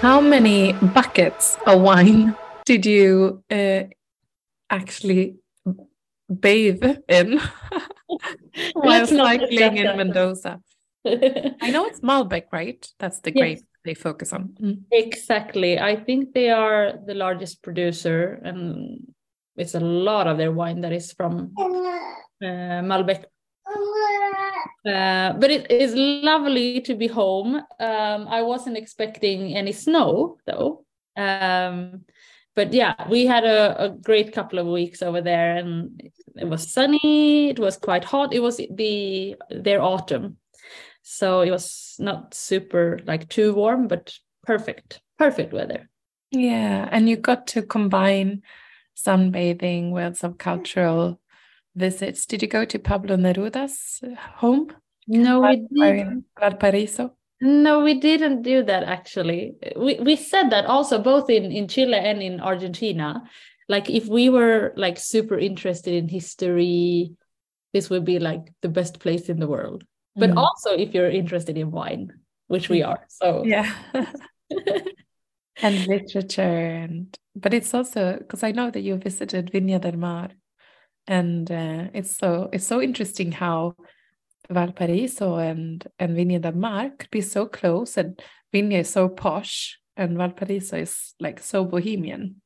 How many buckets of wine did you uh, actually bathe in while cycling in Mendoza? I know it's Malbec, right? That's the grape they focus on. Mm. Exactly. I think they are the largest producer, and it's a lot of their wine that is from uh, Malbec. Uh, but it is lovely to be home. Um, I wasn't expecting any snow though. Um, but yeah, we had a, a, great couple of weeks over there, and it was sunny. It was quite hot. It was the their autumn, so it was not super like too warm, but perfect, perfect weather. Yeah, and you got to combine sunbathing with some cultural visits. Did you go to Pablo Neruda's home? No, we didn't. Valparaiso. No, we didn't do that actually. We we said that also both in in Chile and in Argentina. Like if we were like super interested in history, this would be like the best place in the world. But mm. also if you're interested in wine, which we are. So yeah. and literature and but it's also because I know that you visited Viña del Mar and uh, it's so it's so interesting how Valparaiso and and Viña del Mar could be so close, and Viña is so posh, and Valparaiso is like so bohemian.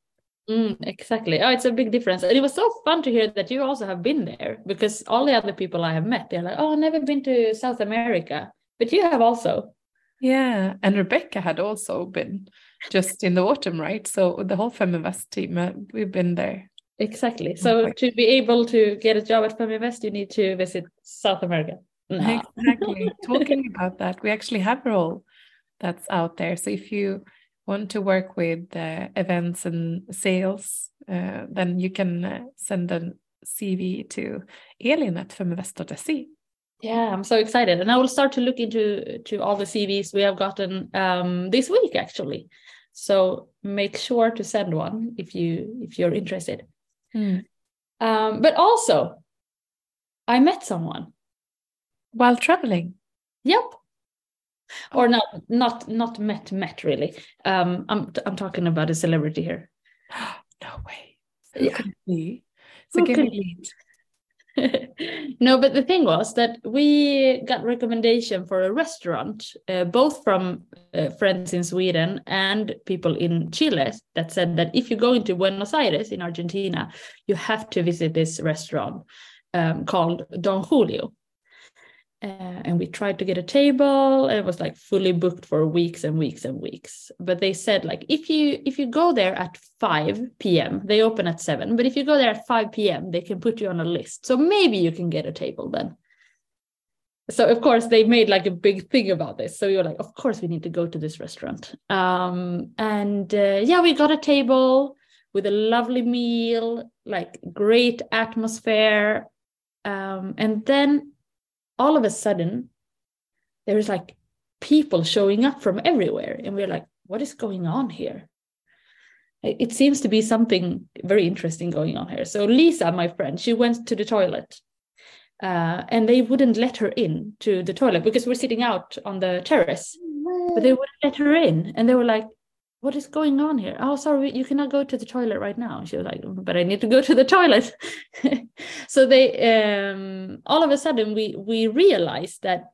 Mm, exactly. Oh, it's a big difference. And it was so fun to hear that you also have been there because all the other people I have met, they're like, oh, I've never been to South America. But you have also. Yeah. And Rebecca had also been just in the autumn, right? So the whole Feminvest team, uh, we've been there. Exactly. So to be able to get a job at Feminvest, you need to visit South America. No. Exactly. Talking about that, we actually have a role that's out there. So if you want to work with uh, events and sales, uh, then you can uh, send a CV to Elin at feminvest.se. Yeah, I'm so excited, and I will start to look into to all the CVs we have gotten um, this week actually. So make sure to send one if you if you're interested. Mm. Um, but also, I met someone while traveling. Yep. Or not, not, not met, met really. Um, I'm, I'm talking about a celebrity here. no way. yeah. So give me no, but the thing was that we got recommendation for a restaurant, uh, both from uh, friends in Sweden and people in Chile, that said that if you go into Buenos Aires in Argentina, you have to visit this restaurant um, called Don Julio uh, and we tried to get a table. It was like fully booked for weeks and weeks and weeks. But they said like if you if you go there at 5 p.m they open at 7 but if you go there at 5 p.m they can put you on a list. So maybe you can get a table then. So of course they made like a big thing about this. So you're like of course we need to go to this restaurant. Um, and uh, yeah we got a table with a lovely meal like great atmosphere. Um, and then all of a sudden there's like people showing up from everywhere and we're like what is going on here? It seems to be something very interesting going on here. So lisa my friend she went to the toilet uh, and they wouldn't let her in to the toilet because we're sitting out on the terrace. But they wouldn't let her in and they were like what is going on here? Oh, sorry, you cannot go to the toilet right now. And she was like, but I need to go to the toilet. so they, um, all of a sudden, we we realized that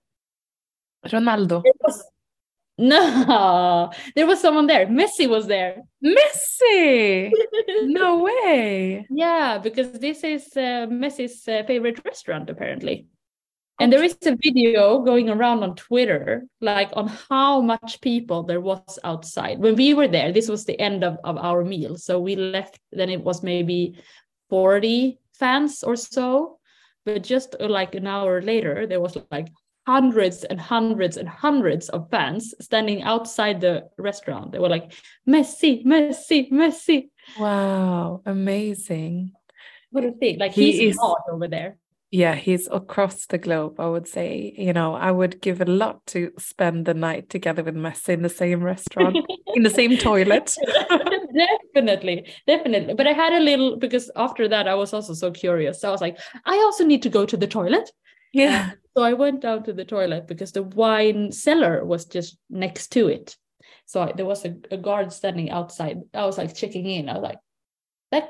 Ronaldo. Was, no, there was someone there. Messi was there. Messi! no way. Yeah, because this is uh, Messi's uh, favorite restaurant, apparently. And there is a video going around on Twitter, like on how much people there was outside. When we were there, this was the end of, of our meal. So we left, then it was maybe 40 fans or so. But just uh, like an hour later, there was like hundreds and hundreds and hundreds of fans standing outside the restaurant. They were like, Messi, Messi, Messi. Wow, amazing. What a thing. Like he he's is, over there yeah he's across the globe i would say. You know i would give a lot to spend the night together with messi in the same restaurant in the same toilet. Definitely definitely. But i had a little because after that i was also so curious. So i was like i also need to go to the toilet. Yeah. So i went down to the toilet because the wine cellar was just next to it. So there was a, a guard standing outside. I was like checking in. I was like, that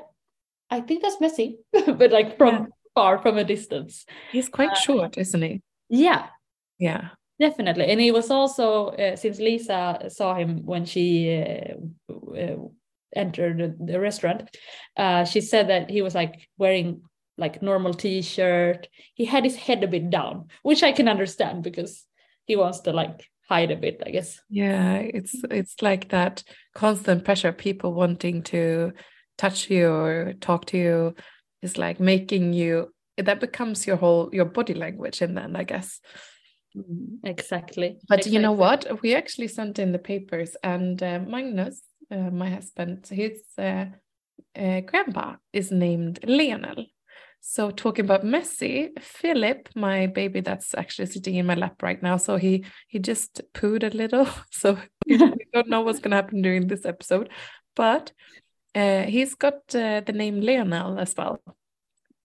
I think that's Messi, but like from yeah. Far from a distance. He's quite uh, short, isn't he? Yeah. Yeah. Definitely. And he was also, uh, since Lisa saw him when she uh, uh entered the, the restaurant, uh, she said that he was like wearing like normal t-shirt. He had his head a bit down, which I can understand because he wants to like hide a bit, I guess. Yeah, it's it's like that constant pressure, people wanting to touch you or talk to you is like making you that becomes your whole your body language and then I guess. Mm-hmm. Exactly. But exactly. you know what? We actually sent in the papers, and uh, Magnus, uh, my husband, his uh, uh grandpa is named Lionel. So talking about Messi, Philip, my baby that's actually sitting in my lap right now, so he he just pooed a little. So we don't know what's gonna happen during this episode, but uh, he's got uh, the name Lionel as well.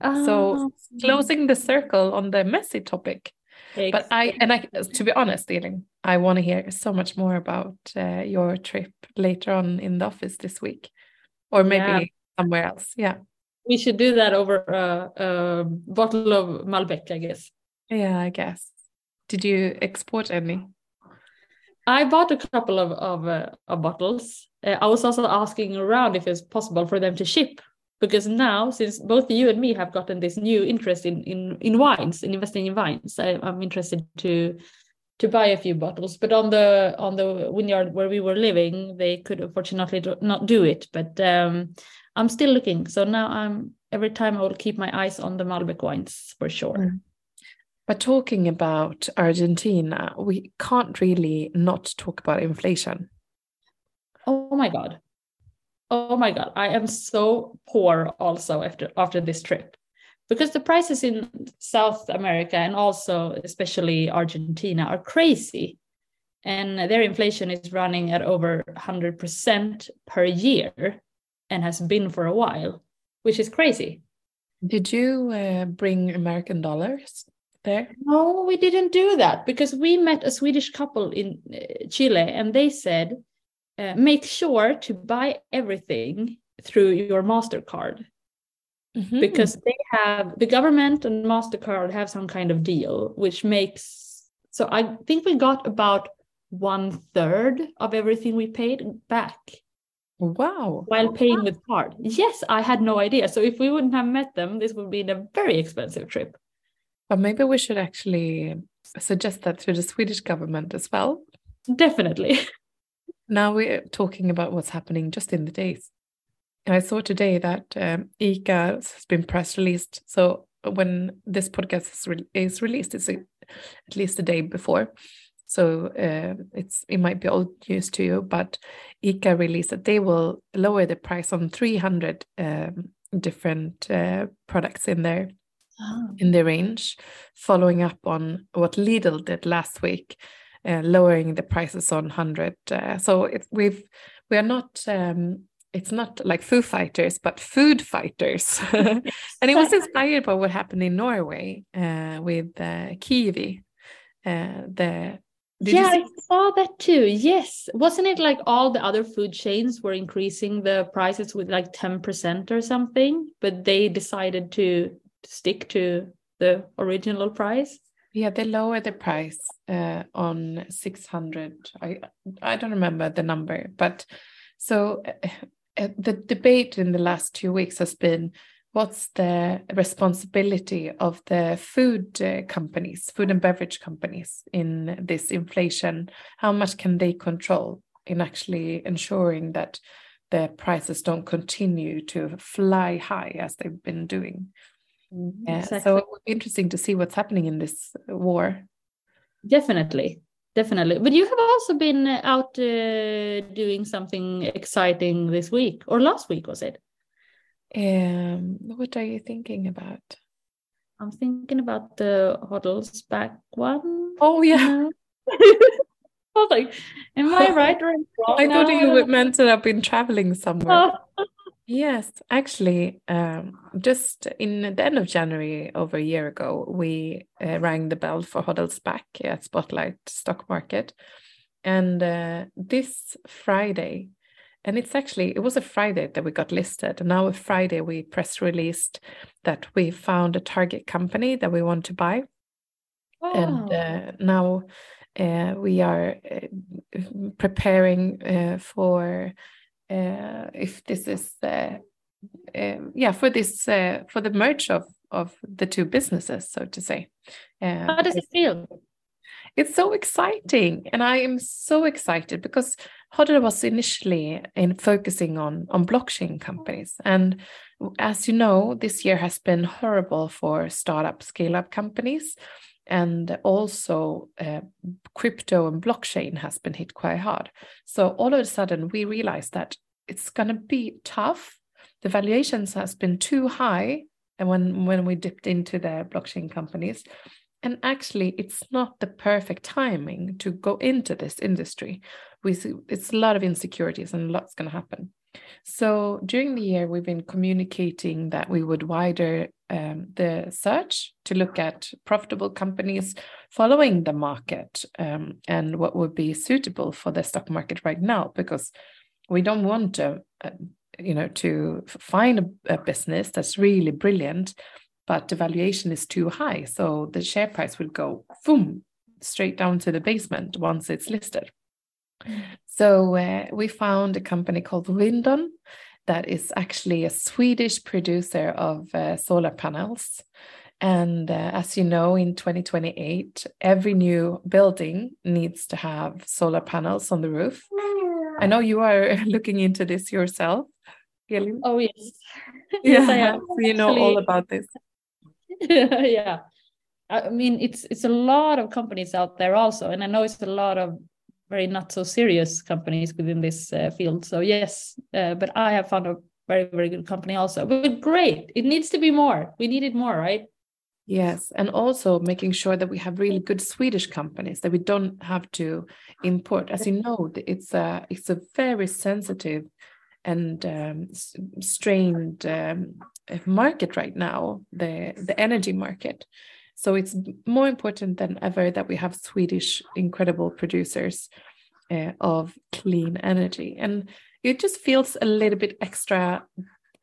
Oh. So closing the circle on the Messi topic. Exactly. But I and I to be honest, Elin, I want to hear so much more about uh, your trip later on in the office this week, or maybe yeah. somewhere else. Yeah we should do that over a, a bottle of Malbec, I guess. Yeah, I guess. Did you export any? I bought a couple of of, uh, of bottles. Uh, I was also asking around if it's possible for them to ship because now, since both you and me have gotten this new interest in in in wines, in investing in wines, I, I'm interested to to buy a few bottles. But on the on the vineyard where we were living, they could unfortunately not do it. But um, I'm still looking. So now I'm every time I will keep my eyes on the Malbec wines for sure. Mm. But talking about Argentina, we can't really not talk about inflation. Oh my god. Oh my god, I am so poor also after after this trip. Because the prices in South America and also especially Argentina are crazy. And their inflation is running at over 100% per year and has been for a while, which is crazy. Did you uh, bring American dollars there? No, we didn't do that because we met a Swedish couple in uh, Chile and they said, uh, make sure to buy everything through your MasterCard. Mm-hmm. Because they have the government and MasterCard have some kind of deal, which makes so I think we got about one third of everything we paid back. Wow. While paying with card. Yes, I had no idea. So if we wouldn't have met them, this would be a very expensive trip. But maybe we should actually suggest that to the Swedish government as well. Definitely. Now we're talking about what's happening just in the days. I saw today that um, ICA has been press released. So when this podcast is, re- is released, it's a, at least a day before. So uh, it's it might be old news to you, but ICA released that they will lower the price on 300 um, different uh, products in their oh. in the range, following up on what Lidl did last week, uh, lowering the prices on 100. Uh, so it, we've we are not. Um, it's not like Foo Fighters, but food fighters. and it was inspired by what happened in Norway uh, with uh, Kiwi, uh, the yeah, I saw that too. Yes. Wasn't it like all the other food chains were increasing the prices with like 10% or something, but they decided to stick to the original price? Yeah, they lowered the price uh, on 600. I I don't remember the number, but so uh, uh the debate in the last two weeks has been what's the responsibility of the food uh, companies, food and beverage companies in this inflation? How much can they control in actually ensuring that the prices don't continue to fly high as they've been doing? Mm-hmm. Exactly. Uh, so it would be interesting to see what's happening in this war. Definitely. Definitely. But you have also been out uh, doing something exciting this week or last week, was it? Um, what are you thinking about? I'm thinking about the Hodl SPAC one. Oh yeah. I was like, am I right or wrong? I thought you meant that I've been traveling somewhere. Yes, actually, um, just in the end of January, over a year ago, we uh, rang the bell for Hodl SPAC at Spotlight Stock Market. And uh, this Friday, and it's actually it was a friday that we got listed and now a friday we press released that we found a target company that we want to buy wow. and uh, now uh, we are uh, preparing uh, for if this is uh, yeah for this uh, for the merge of of the two businesses so to say. How does it feel? It's so exciting and i am so excited because hodl was initially in focusing on on blockchain companies. And as you know this year has been horrible for startup scale up companies and also uh, crypto and blockchain has been hit quite hard so all of a sudden we realized that it's going to be tough the valuations has been too high and when when we dipped into the blockchain companies and actually, it's not the perfect timing to go into this industry. We see it's a lot of insecurities and a lot's going to happen. So during the year, we've been communicating that we would wider um, the search to look at profitable companies following the market um, and what would be suitable for the stock market right now, because we don't want to, uh, you know, to find a, a business that's really brilliant but the valuation is too high. So the share price will go boom straight down to the basement once it's listed. Mm. So uh, we found a company called Windon that is actually a Swedish producer of uh, solar panels. And uh, as you know, in 2028, every new building needs to have solar panels on the roof. I know you are looking into this yourself, Elin. Oh, yes. yes, I am. you know Actually, all about this. yeah i mean it's it's a lot of companies out there also and i know it's a lot of very not so serious companies within this uh, field. So yes uh, but i have found a very very good company also. But great it needs to be more. We need it more right? Yes, and also making sure that we have really good Swedish companies that we don't have to import. As you know, it's a it's a very sensitive and um, strained um, market right now, the the energy market. So it's more important than ever that we have Swedish incredible producers uh, of clean energy, and it just feels a little bit extra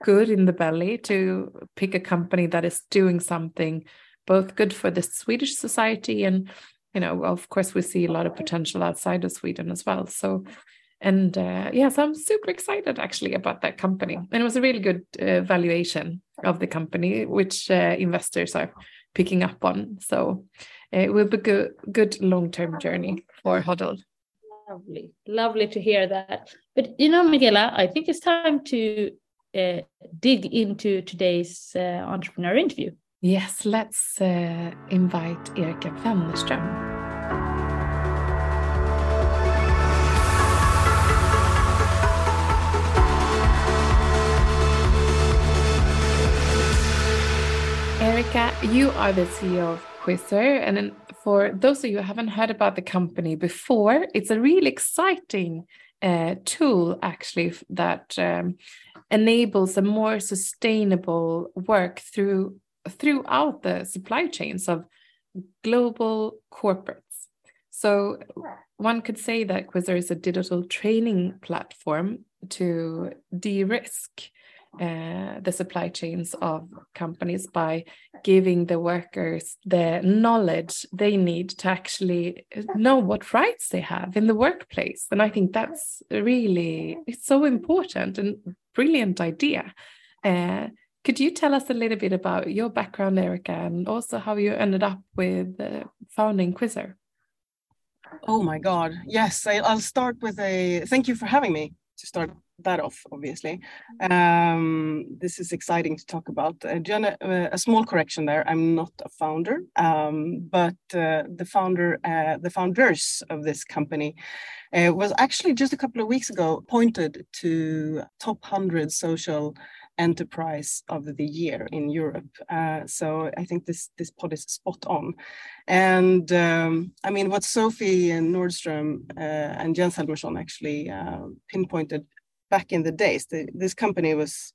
good in the belly to pick a company that is doing something both good for the Swedish society and you know of course we see a lot of potential outside of Sweden as well so and uh, yeah, so I'm super excited actually about that company. And it was a really good uh, valuation of the company, which uh, investors are picking up on. So uh, it will be a good, good long term journey for Hodl. Lovely, lovely to hear that. But you know, Michaela, I think it's time to uh, dig into today's uh, entrepreneur interview. Yes, let's invite Erica Wennerström. You are the CEO of Quizzr. And for those of you who haven't heard about the company before, it's a really exciting uh, tool actually that um, enables a more sustainable work through throughout the supply chains of global corporates. So one could say that Quizzr is a digital training platform to de-risk uh, the supply chains of companies by giving the workers the knowledge they need to actually know what rights they have in the workplace. And i think that's really it's so important and brilliant idea. Uh, could you tell us a little bit about your background Erica, and also how you ended up with uh, founding Quizzr oh my god. Yes I, i'll start with a thank you for having me to start that off, obviously. Um, this is exciting to talk about. Uh, Jenna, uh, a small correction there. I'm not a founder, um, but uh, the founder, uh, the founders of this company, uh, was actually just a couple of weeks ago appointed to top hundred social enterprise of the year in Europe. Uh, so I think this this pod is spot on. And um, I mean, what Sophie and Nordstrom uh, and Jens Helmersson actually uh, pinpointed back in the days, the, this company was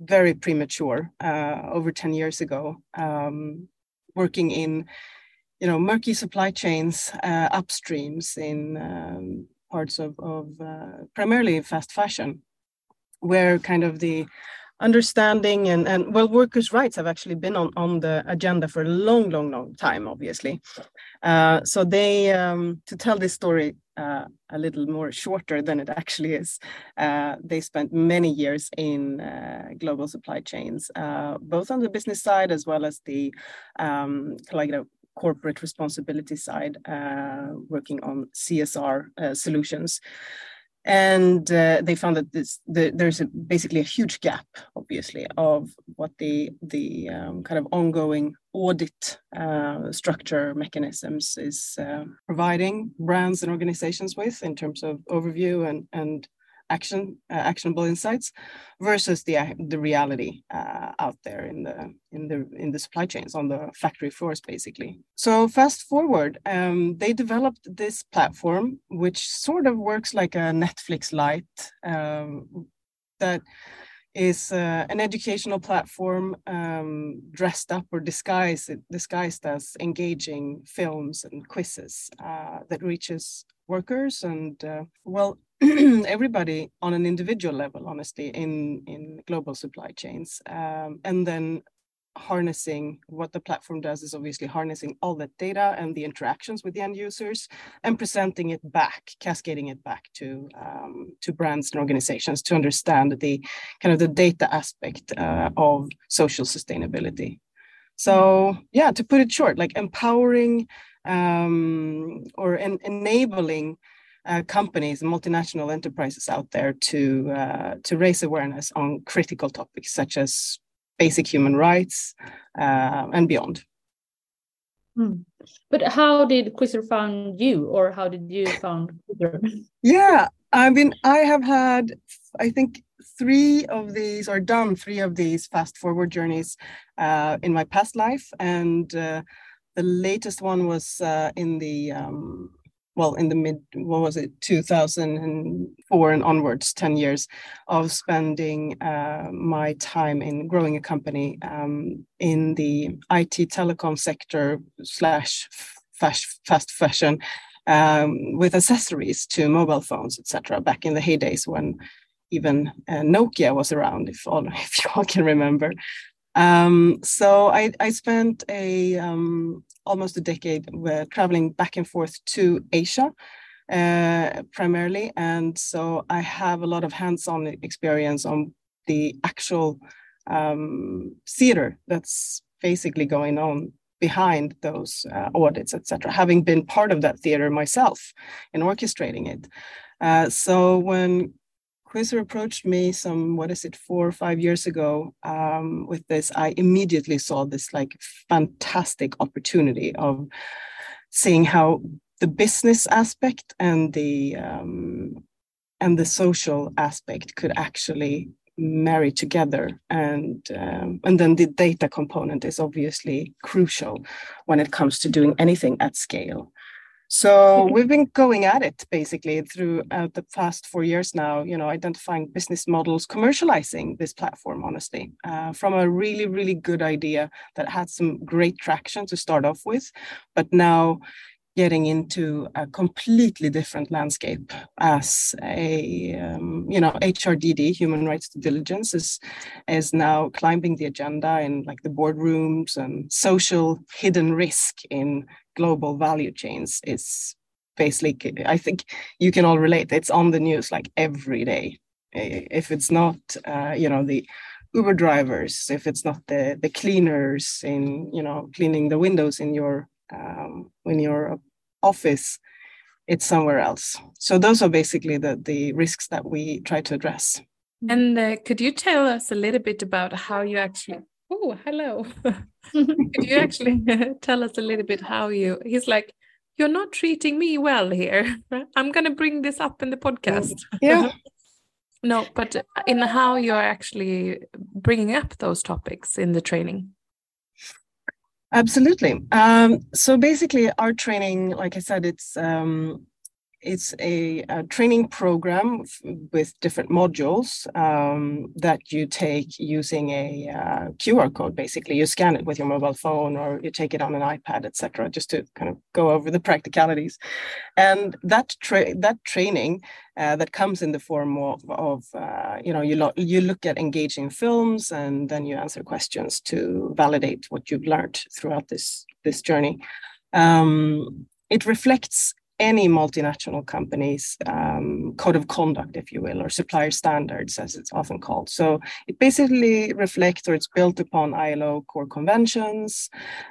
very premature uh, over 10 years ago, um, working in you know murky supply chains uh, upstreams in um, parts of, of uh, primarily fast fashion where kind of the understanding and, and well workers rights have actually been on, on the agenda for a long long long time obviously. Uh, so they um, to tell this story uh, a little more shorter than it actually is. Uh, they spent many years in uh, global supply chains uh, both on the business side as well as the um, like you corporate responsibility side uh, working on csr solutions and uh, they found that this, the, there's a, basically a huge gap, obviously, of what the the um, kind of ongoing audit uh, structure mechanisms is uh, providing brands and organizations with in terms of overview and and action uh, actionable insights versus the the reality uh, out there in the in the in the supply chains on the factory floors basically. So fast forward um, they developed this platform which sort of works like a netflix lite um, that is uh, an educational platform um, dressed up or disguised disguised as engaging films and quizzes uh, that reaches workers and uh, well everybody on an individual level honestly in in global supply chains um, and then harnessing what the platform does is obviously harnessing all that data and the interactions with the end users and presenting it back cascading it back to um, to brands and organizations to understand the kind of the data aspect uh, of social sustainability. So yeah to put it short like empowering um, or en- enabling uh, companies and multinational enterprises out there to uh, to raise awareness on critical topics such as basic human rights uh, and beyond. Hmm. But how did Quizzr found you, or how did you found Quizzr? yeah, I mean, I have had, I think, three of these, or done three of these fast forward journeys uh, in my past life, and uh, the latest one was uh, in the um, well in the mid what was it 2004 and onwards 10 years of spending uh, my time in growing a company um, in the it telecom sector slash fast, fashion um, with accessories to mobile phones etc back in the heydays when even uh, nokia was around if all if you all can remember um, so I, I spent a um, almost a decade traveling back and forth to Asia uh, primarily, and so I have a lot of hands-on experience on the actual um, theater that's basically going on behind those uh, audits, etc. Having been part of that theater myself in orchestrating it. Uh, so when Quizzr approached me some, what is it, four or five years ago um, with this. I immediately saw this like fantastic opportunity of seeing how the business aspect and the um, and the social aspect could actually marry together and um, and then the data component is obviously crucial when it comes to doing anything at scale so we've been going at it basically throughout the past four years now, you know, identifying business models, commercializing this platform, honestly, uh, from a really, really good idea that had some great traction to start off with, but now getting into a completely different landscape as a um, you know HRDD human rights due diligence is is now climbing the agenda in like the boardrooms and social hidden risk in global value chains is basically i think you can all relate. It's on the news like every day. If it's not uh, you know the uber drivers if it's not the the cleaners in you know cleaning the windows in your um, in your office it's somewhere else. So those are basically the the risks that we try to address. And uh, could you tell us a little bit about how you actually oh hello. Could you actually tell us a little bit how you he's like you're not treating me well here. I'm going to bring this up in the podcast. Yeah. No but in how you're actually bringing up those topics in the training absolutely. Um, so basically our training like i said it's um, it's a, a, training program with different modules um, that you take using a uh, QR code. Basically, you scan it with your mobile phone or you take it on an iPad, etc., just to kind of go over the practicalities. And that tra- that training uh, that comes in the form of, of uh, you know you lo- you look at engaging films and then you answer questions to validate what you've learned throughout this this journey. Um, it reflects any multinational company's um, code of conduct, if you will, or supplier standards, as it's often called. So it basically reflects or it's built upon ILO core conventions,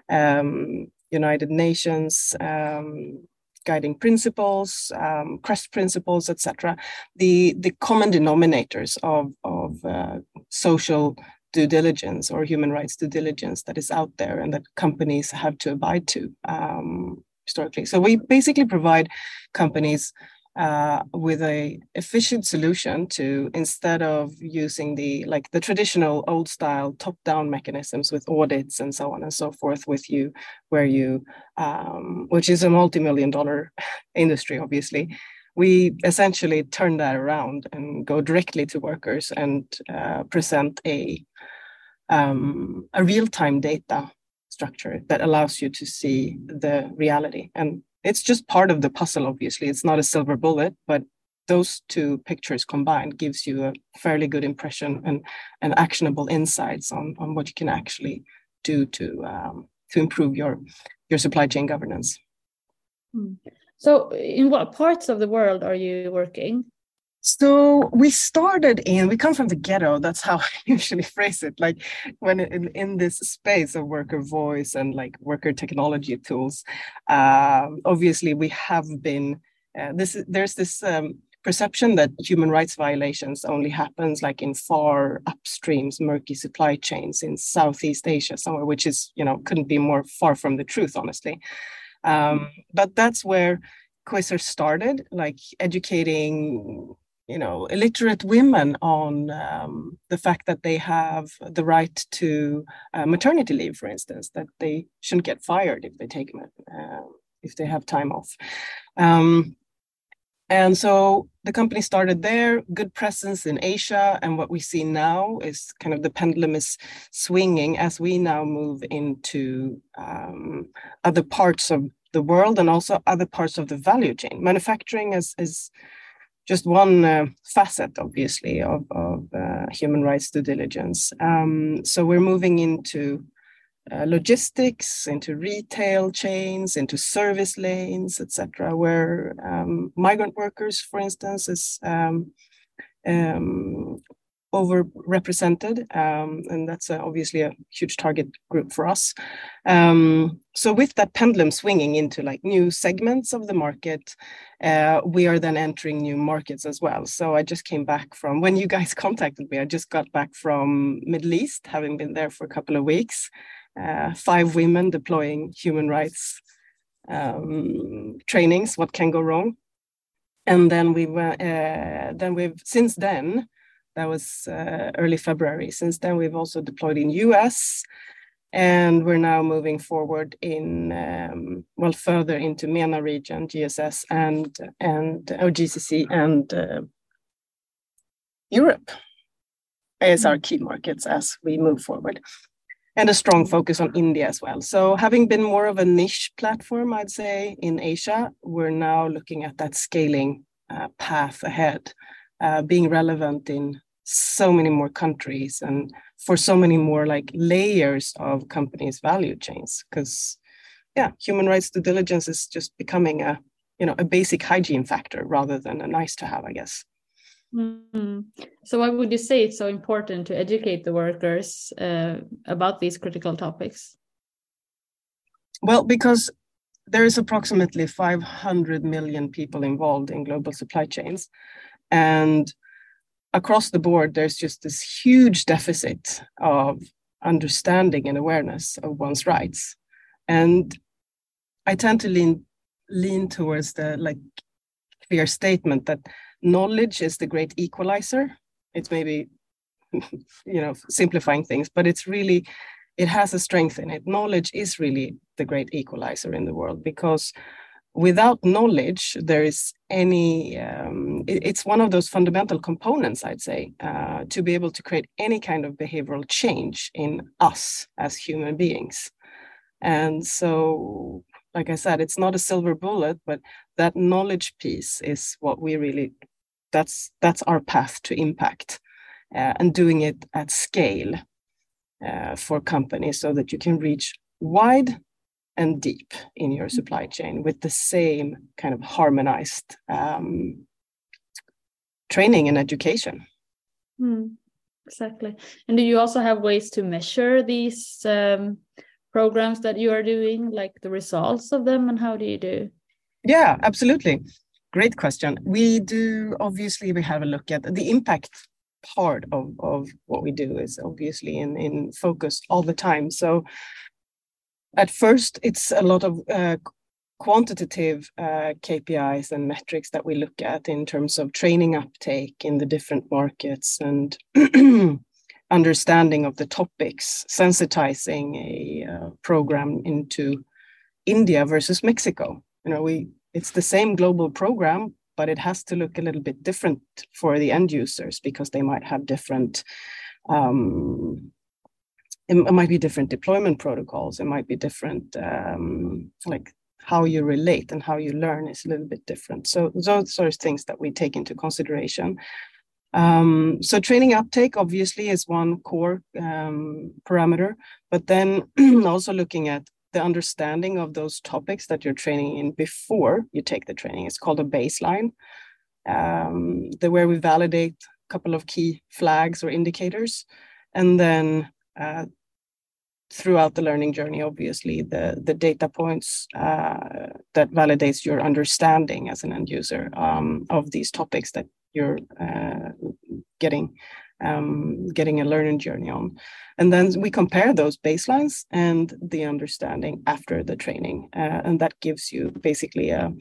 um, United Nations um, guiding principles, um, CREST principles, etc. The the common denominators of of uh, social due diligence or human rights due diligence that is out there and that companies have to abide to. Um, historically. So we basically provide companies uh, with a efficient solution to instead of using the like the traditional old style top down mechanisms with audits and so on and so forth with you where you um, which is a multi-million dollar industry obviously we essentially turn that around and go directly to workers and uh, present a um, a real-time data structure that allows you to see the reality. And it's just part of the puzzle, obviously. It's not a silver bullet, but those two pictures combined gives you a fairly good impression and, and actionable insights on, on what you can actually do to um, to improve your your supply chain governance. Hmm. So, in what parts of the world are you working? So we started in, we come from the ghetto. That's how I usually phrase it. Like when in, in this space of worker voice and like worker technology tools, uh, obviously we have been, uh, this there's this um, perception that human rights violations only happens like in far upstreams, murky supply chains in Southeast Asia, somewhere, which is, you know, couldn't be more far from the truth, honestly. Um, but that's where Quizzr started, like educating you know illiterate women on um, the fact that they have the right to uh, maternity leave for instance that they shouldn't get fired if they take uh, if they have time off. Um, and so the company started there good presence in asia and what we see now is kind of the pendulum is swinging as we now move into um, other parts of the world and also other parts of the value chain. Manufacturing is, is just one uh, facet, obviously, of, of uh, human rights due diligence. Um, so we're moving into uh, logistics, into retail chains, into service lanes, etc., where um, migrant workers, for instance, is um, um overrepresented, um, and that's uh, obviously a huge target group for us. Um, so with that pendulum swinging into like new segments of the market, uh, we are then entering new markets as well. So I just came back from when you guys contacted me. I just got back from Middle East, having been there for a couple of weeks. Uh, five women deploying human rights um, trainings. What can go wrong? And then we were, uh, then we've since then that was uh, early February. Since then, we've also deployed in US, and we're now moving forward in um, well further into MENA region, GSS, and and or GCC and uh, Europe as our key markets as we move forward. And a strong focus on India as well. So, having been more of a niche platform, I'd say, in Asia, we're now looking at that scaling uh, path ahead, uh, being relevant in so many more countries and for so many more like layers of companies value chains because yeah human rights due diligence is just becoming a you know a basic hygiene factor rather than a nice to have i guess mm-hmm. so why would you say it's so important to educate the workers uh, about these critical topics well because there is approximately 500 million people involved in global supply chains and across the board, there's just this huge deficit of understanding and awareness of one's rights. And I tend to lean lean towards the like clear statement that knowledge is the great equalizer. It's maybe you know simplifying things, but it's really it has a strength in it. Knowledge is really the great equalizer in the world because without knowledge, there is any, um, it, it's one of those fundamental components, I'd say, uh, to be able to create any kind of behavioral change in us as human beings. And so, like I said, it's not a silver bullet, but that knowledge piece is what we really, that's, that's our path to impact uh, and doing it at scale uh, for companies so that you can reach wide and deep in your supply chain with the same kind of harmonized um, training and education. Mm, exactly. And do you also have ways to measure these um, programs that you are doing, like the results of them, and how do you do? Yeah, absolutely. Great question. We do obviously we have a look at the impact part of, of what we do is obviously in, in focus all the time. So at first, it's a lot of uh, quantitative uh, KPIs and metrics that we look at in terms of training uptake in the different markets and understanding of the topics, sensitizing a uh, program into India versus Mexico. You know, we it's the same global program, but it has to look a little bit different for the end users because they might have different um, it, might be different deployment protocols. It might be different, um, like how you relate and how you learn is a little bit different. So those sort of things that we take into consideration. Um, so training uptake obviously is one core um, parameter, but then also looking at the understanding of those topics that you're training in before you take the training. It's called a baseline, um, the where we validate a couple of key flags or indicators, and then uh, throughout the learning journey obviously the the data points uh, that validates your understanding as an end user um, of these topics that you're uh, getting um, getting a learning journey on. And then we compare those baselines and the understanding after the training uh, and that gives you basically a,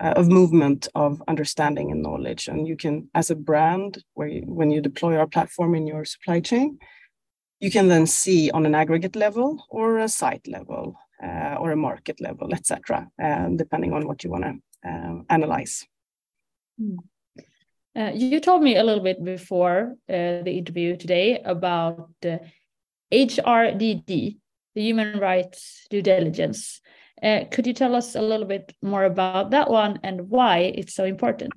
a movement of understanding and knowledge. And you can as a brand where you, when you deploy our platform in your supply chain you can then see on an aggregate level or a site level uh, or a market level, etc., uh, depending on what you want to um, analyze. Hmm. Uh, you told me a little bit before uh, the interview today about HRDD, the human rights due diligence. Uh, could you tell us a little bit more about that one and why it's so important?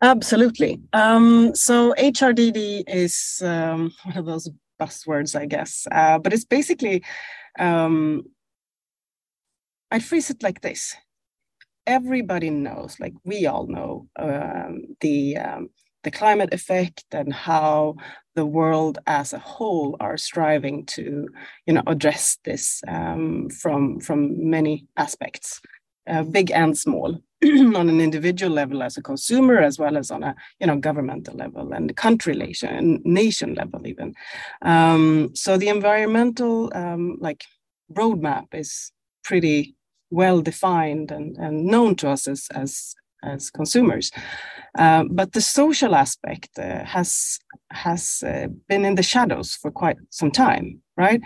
Absolutely. Um, so HRDD is um, one of those buzzwords, I guess. Uh, but it's basically, um, I'd phrase it like this. Everybody knows, like we all know, um, the um, the climate effect and how the world as a whole are striving to, you know, address this um, from from many aspects, uh, big and small. on an individual level as a consumer as well as on a you know governmental level and country nation nation level even. Um, so the environmental um, like roadmap is pretty well defined and, and known to us as as as consumers. Uh, but the social aspect uh, has has uh, been in the shadows for quite some time right?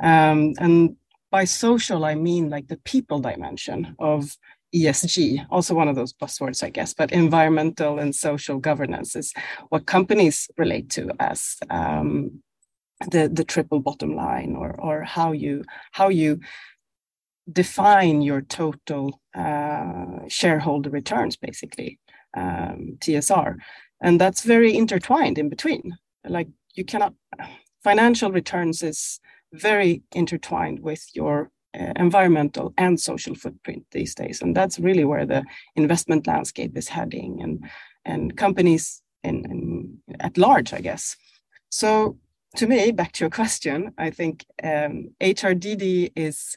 Um, and by social i mean like the people dimension of ESG, also one of those buzzwords, I guess, but environmental and social governance is what companies relate to as um, the the triple bottom line, or or how you how you define your total uh, shareholder returns, basically um, TSR, and that's very intertwined in between. Like you cannot financial returns is very intertwined with your uh, environmental and social footprint these days. And that's really where the investment landscape is heading and, and companies in, in at large, I guess. So to me, back to your question, I think um, HRDD is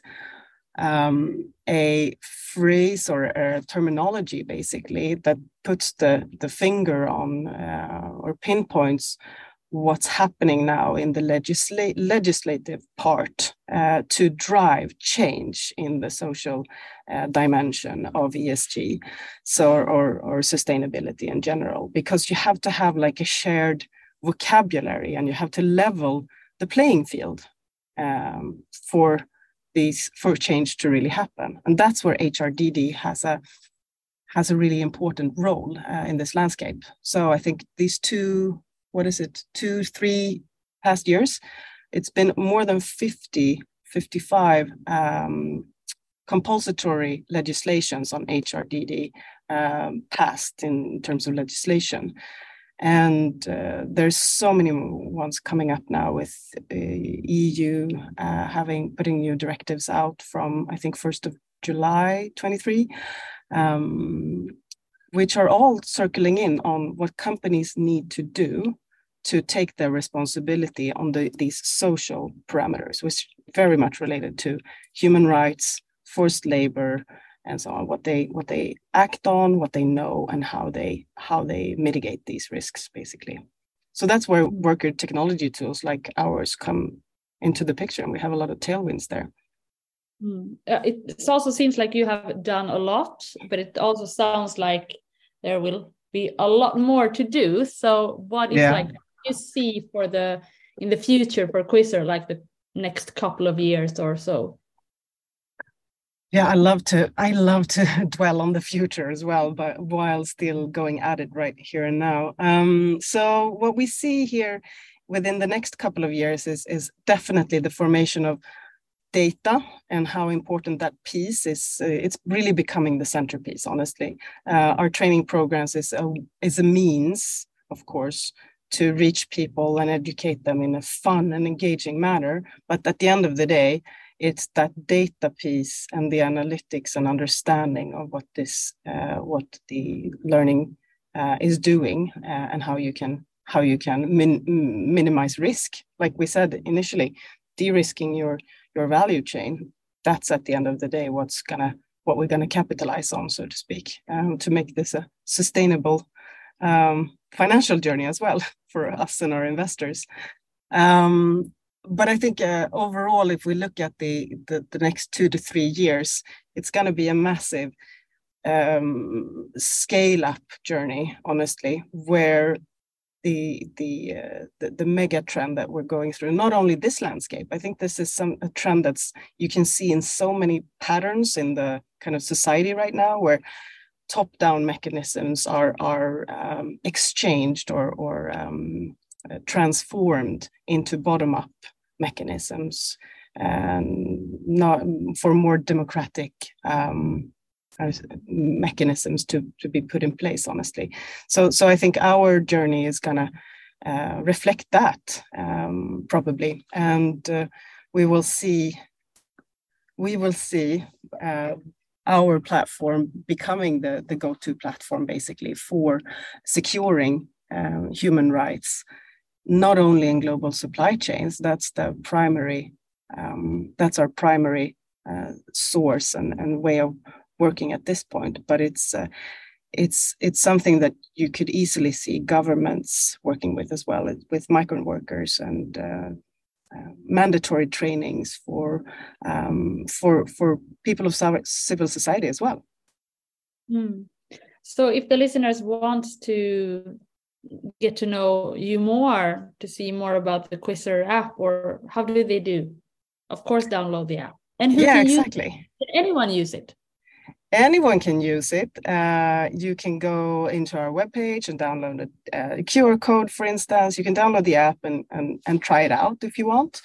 um, a phrase or a terminology basically that puts the, the finger on uh, or pinpoints what's happening now in the legisla- legislative part uh, to drive change in the social uh, dimension of ESG, so or, or sustainability in general, because you have to have like a shared vocabulary and you have to level the playing field um, for these for change to really happen. And that's where HRDD has a has a really important role uh, in this landscape. So I think these two, what is it, two, three past years, it's been more than 50, 55 um, compulsory legislations on HRDD um, passed in terms of legislation. And uh, there's so many ones coming up now with uh, EU uh, having putting new directives out from I think 1st of July 23, um, which are all circling in on what companies need to do to take their responsibility on the, these social parameters, which very much related to human rights, forced labor, and so on what they what they act on what they know and how they how they mitigate these risks basically. So that's where worker technology tools like ours come into the picture and we have a lot of tailwinds there mm. uh, it also seems like you have done a lot but it also sounds like there will be a lot more to do so what is yeah. like you see for the in the future for Quizrr like the next couple of years or so yeah i love to i love to dwell on the future as well but while still going at it right here and now um, so what we see here within the next couple of years is is definitely the formation of data and how important that piece is uh, it's really becoming the centerpiece honestly. Uh, our training programs is a, is a means of course to reach people and educate them in a fun and engaging manner. But at the end of the day it's that data piece and the analytics and understanding of what this uh, what the learning uh, is doing uh, and how you can how you can min minimize risk. Like we said initially de-risking your your value chain that's at the end of the day what's gonna what we're gonna capitalize on so to speak um, to make this a sustainable um, financial journey as well for us and our investors. Um, but I think uh, overall, if we look at the, the, the next two to three years, it's going to be a massive um, scale up journey, honestly, where the the, uh, the, the mega trend that we're going through, not only this landscape, I think this is some a trend that's you can see in so many patterns in the kind of society right now, where top down mechanisms are are um, exchanged or or um, uh, transformed into bottom up mechanisms and not for more democratic um, mechanisms to, to be put in place honestly. So so i think our journey is gonna uh, reflect that um, probably. And uh, we will see we will see uh, our platform becoming the, the go-to platform basically for securing um, human rights not only in global supply chains, that's the primary, um, that's our primary uh, source and, and way of working at this point. But it's uh, it's it's something that you could easily see governments working with as well, with migrant workers and uh, uh, mandatory trainings for um, for for people of civil society as well. Mm. So, if the listeners want to get to know you more to see more about the Quizrr app or how do they do of course download the app and who yeah exactly can anyone use it anyone can use it. Uh, you can go into our webpage and download a, a, qr code for instance. You can download the app and, and, and try it out if you want.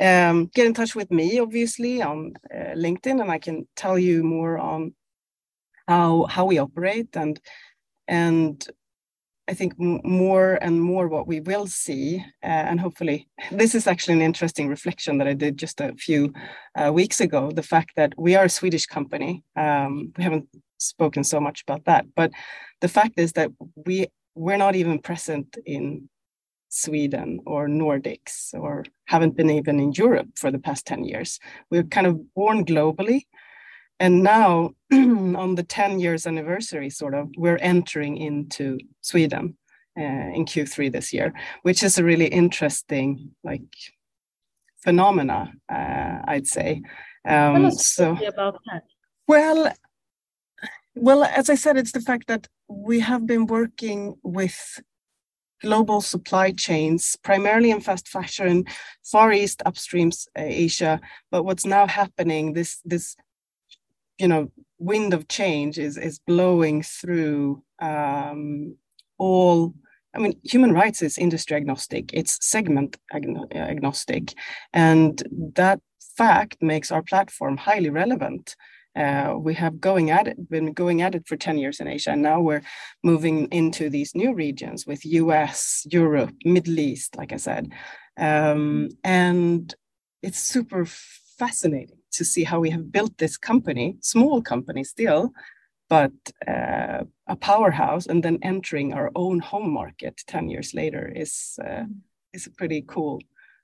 Um, get in touch with me obviously on uh, linkedin and i can tell you more on how how we operate and and I think more and more what we will see, uh, and hopefully this is actually an interesting reflection that I did just a few uh, weeks ago. The fact that we are a Swedish company, um, we haven't spoken so much about that, but the fact is that we we're not even present in Sweden or Nordics or haven't been even in Europe for the past 10 years. We're kind of born globally and now on the 10 years anniversary sort of we're entering into sweden uh, in q3 this year which is a really interesting like phenomena uh, i'd say um, so about that well well as i said it's the fact that we have been working with global supply chains, primarily in fast fashion, Far East, upstreams uh, Asia. But what's now happening, this this you know wind of change is is blowing through um, all. I mean, human rights is industry agnostic. It's segment agnostic, and that fact makes our platform highly relevant uh, we have going at it, been going at it for 10 years in Asia, and now we're moving into these new regions with US, Europe, Middle East, like I said. Um, and it's super fascinating to see how we have built this company, small company still, but uh, a powerhouse, and then entering our own home market 10 years later is, uh, is a pretty cool,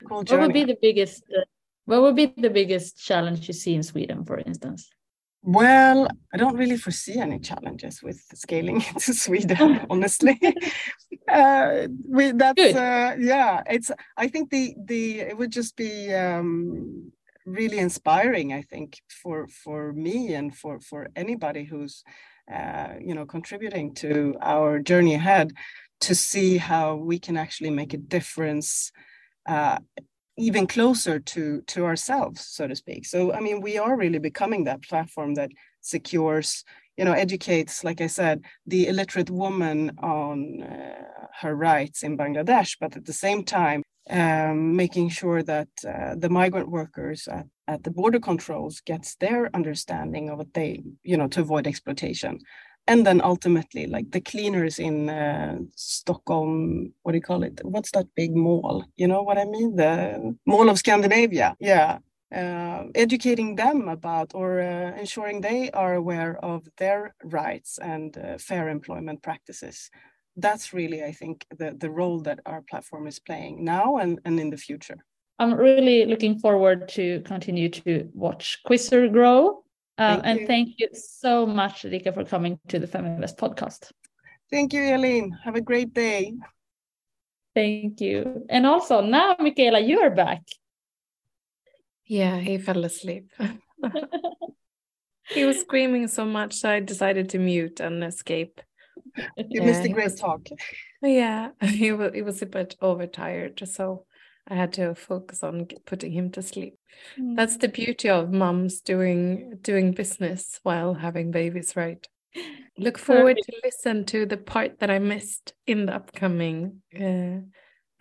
cool journey. What would be the biggest, uh, what would be the biggest challenge you see in Sweden, for instance? Well, I don't really foresee any challenges with scaling into Sweden, honestly. uh, we, that's uh, yeah. It's. I think the the it would just be um, really inspiring. I think for for me and for for anybody who's uh, you know contributing to our journey ahead to see how we can actually make a difference uh, even closer to to ourselves so to speak so i mean we are really becoming that platform that secures you know educates like i said the illiterate woman on uh, her rights in bangladesh but at the same time um, making sure that uh, the migrant workers at, at the border controls gets their understanding of what they you know to avoid exploitation. And then ultimately like the cleaners in uh, stockholm what do you call it? What's that big mall? You know what i mean? The mall of scandinavia. Yeah. Uh, educating them about or uh, ensuring they are aware of their rights and uh, fair employment practices that's really i think the, the role that our platform is playing now and, and in the future i'm really looking forward to continue to watch Quizrr grow um, thank and you. thank you so much, Rika, for coming to the Feminvest podcast. Thank you, Elin. Have a great day. Thank you. And also now, Michaela, you are back. Yeah, he fell asleep. he was screaming so much, so I decided to mute and escape. You missed a great was, talk. Yeah, he was, he was a bit overtired, so I had to focus on putting him to sleep. Mm. That's the beauty of mums doing doing business while having babies, right? Look forward Perfect. to listen to the part that I missed in the upcoming uh,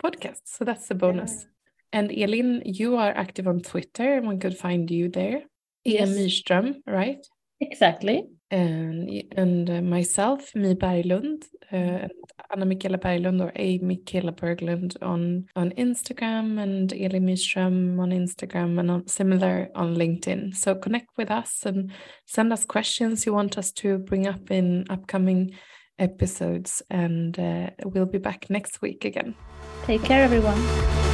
podcast. So that's the bonus. Yeah. And Elin, you are active on Twitter, and one could find you there. Yes. Myrström, right? Exactly. And and uh, myself, Mi Berglund, uh, Anna Michaela Berglund or A Michaela Berglund on on Instagram and Elin Myrström on Instagram and on, similar on LinkedIn. So connect with us and send us questions you want us to bring up in upcoming episodes. And uh, we'll be back next week again. Take care, everyone.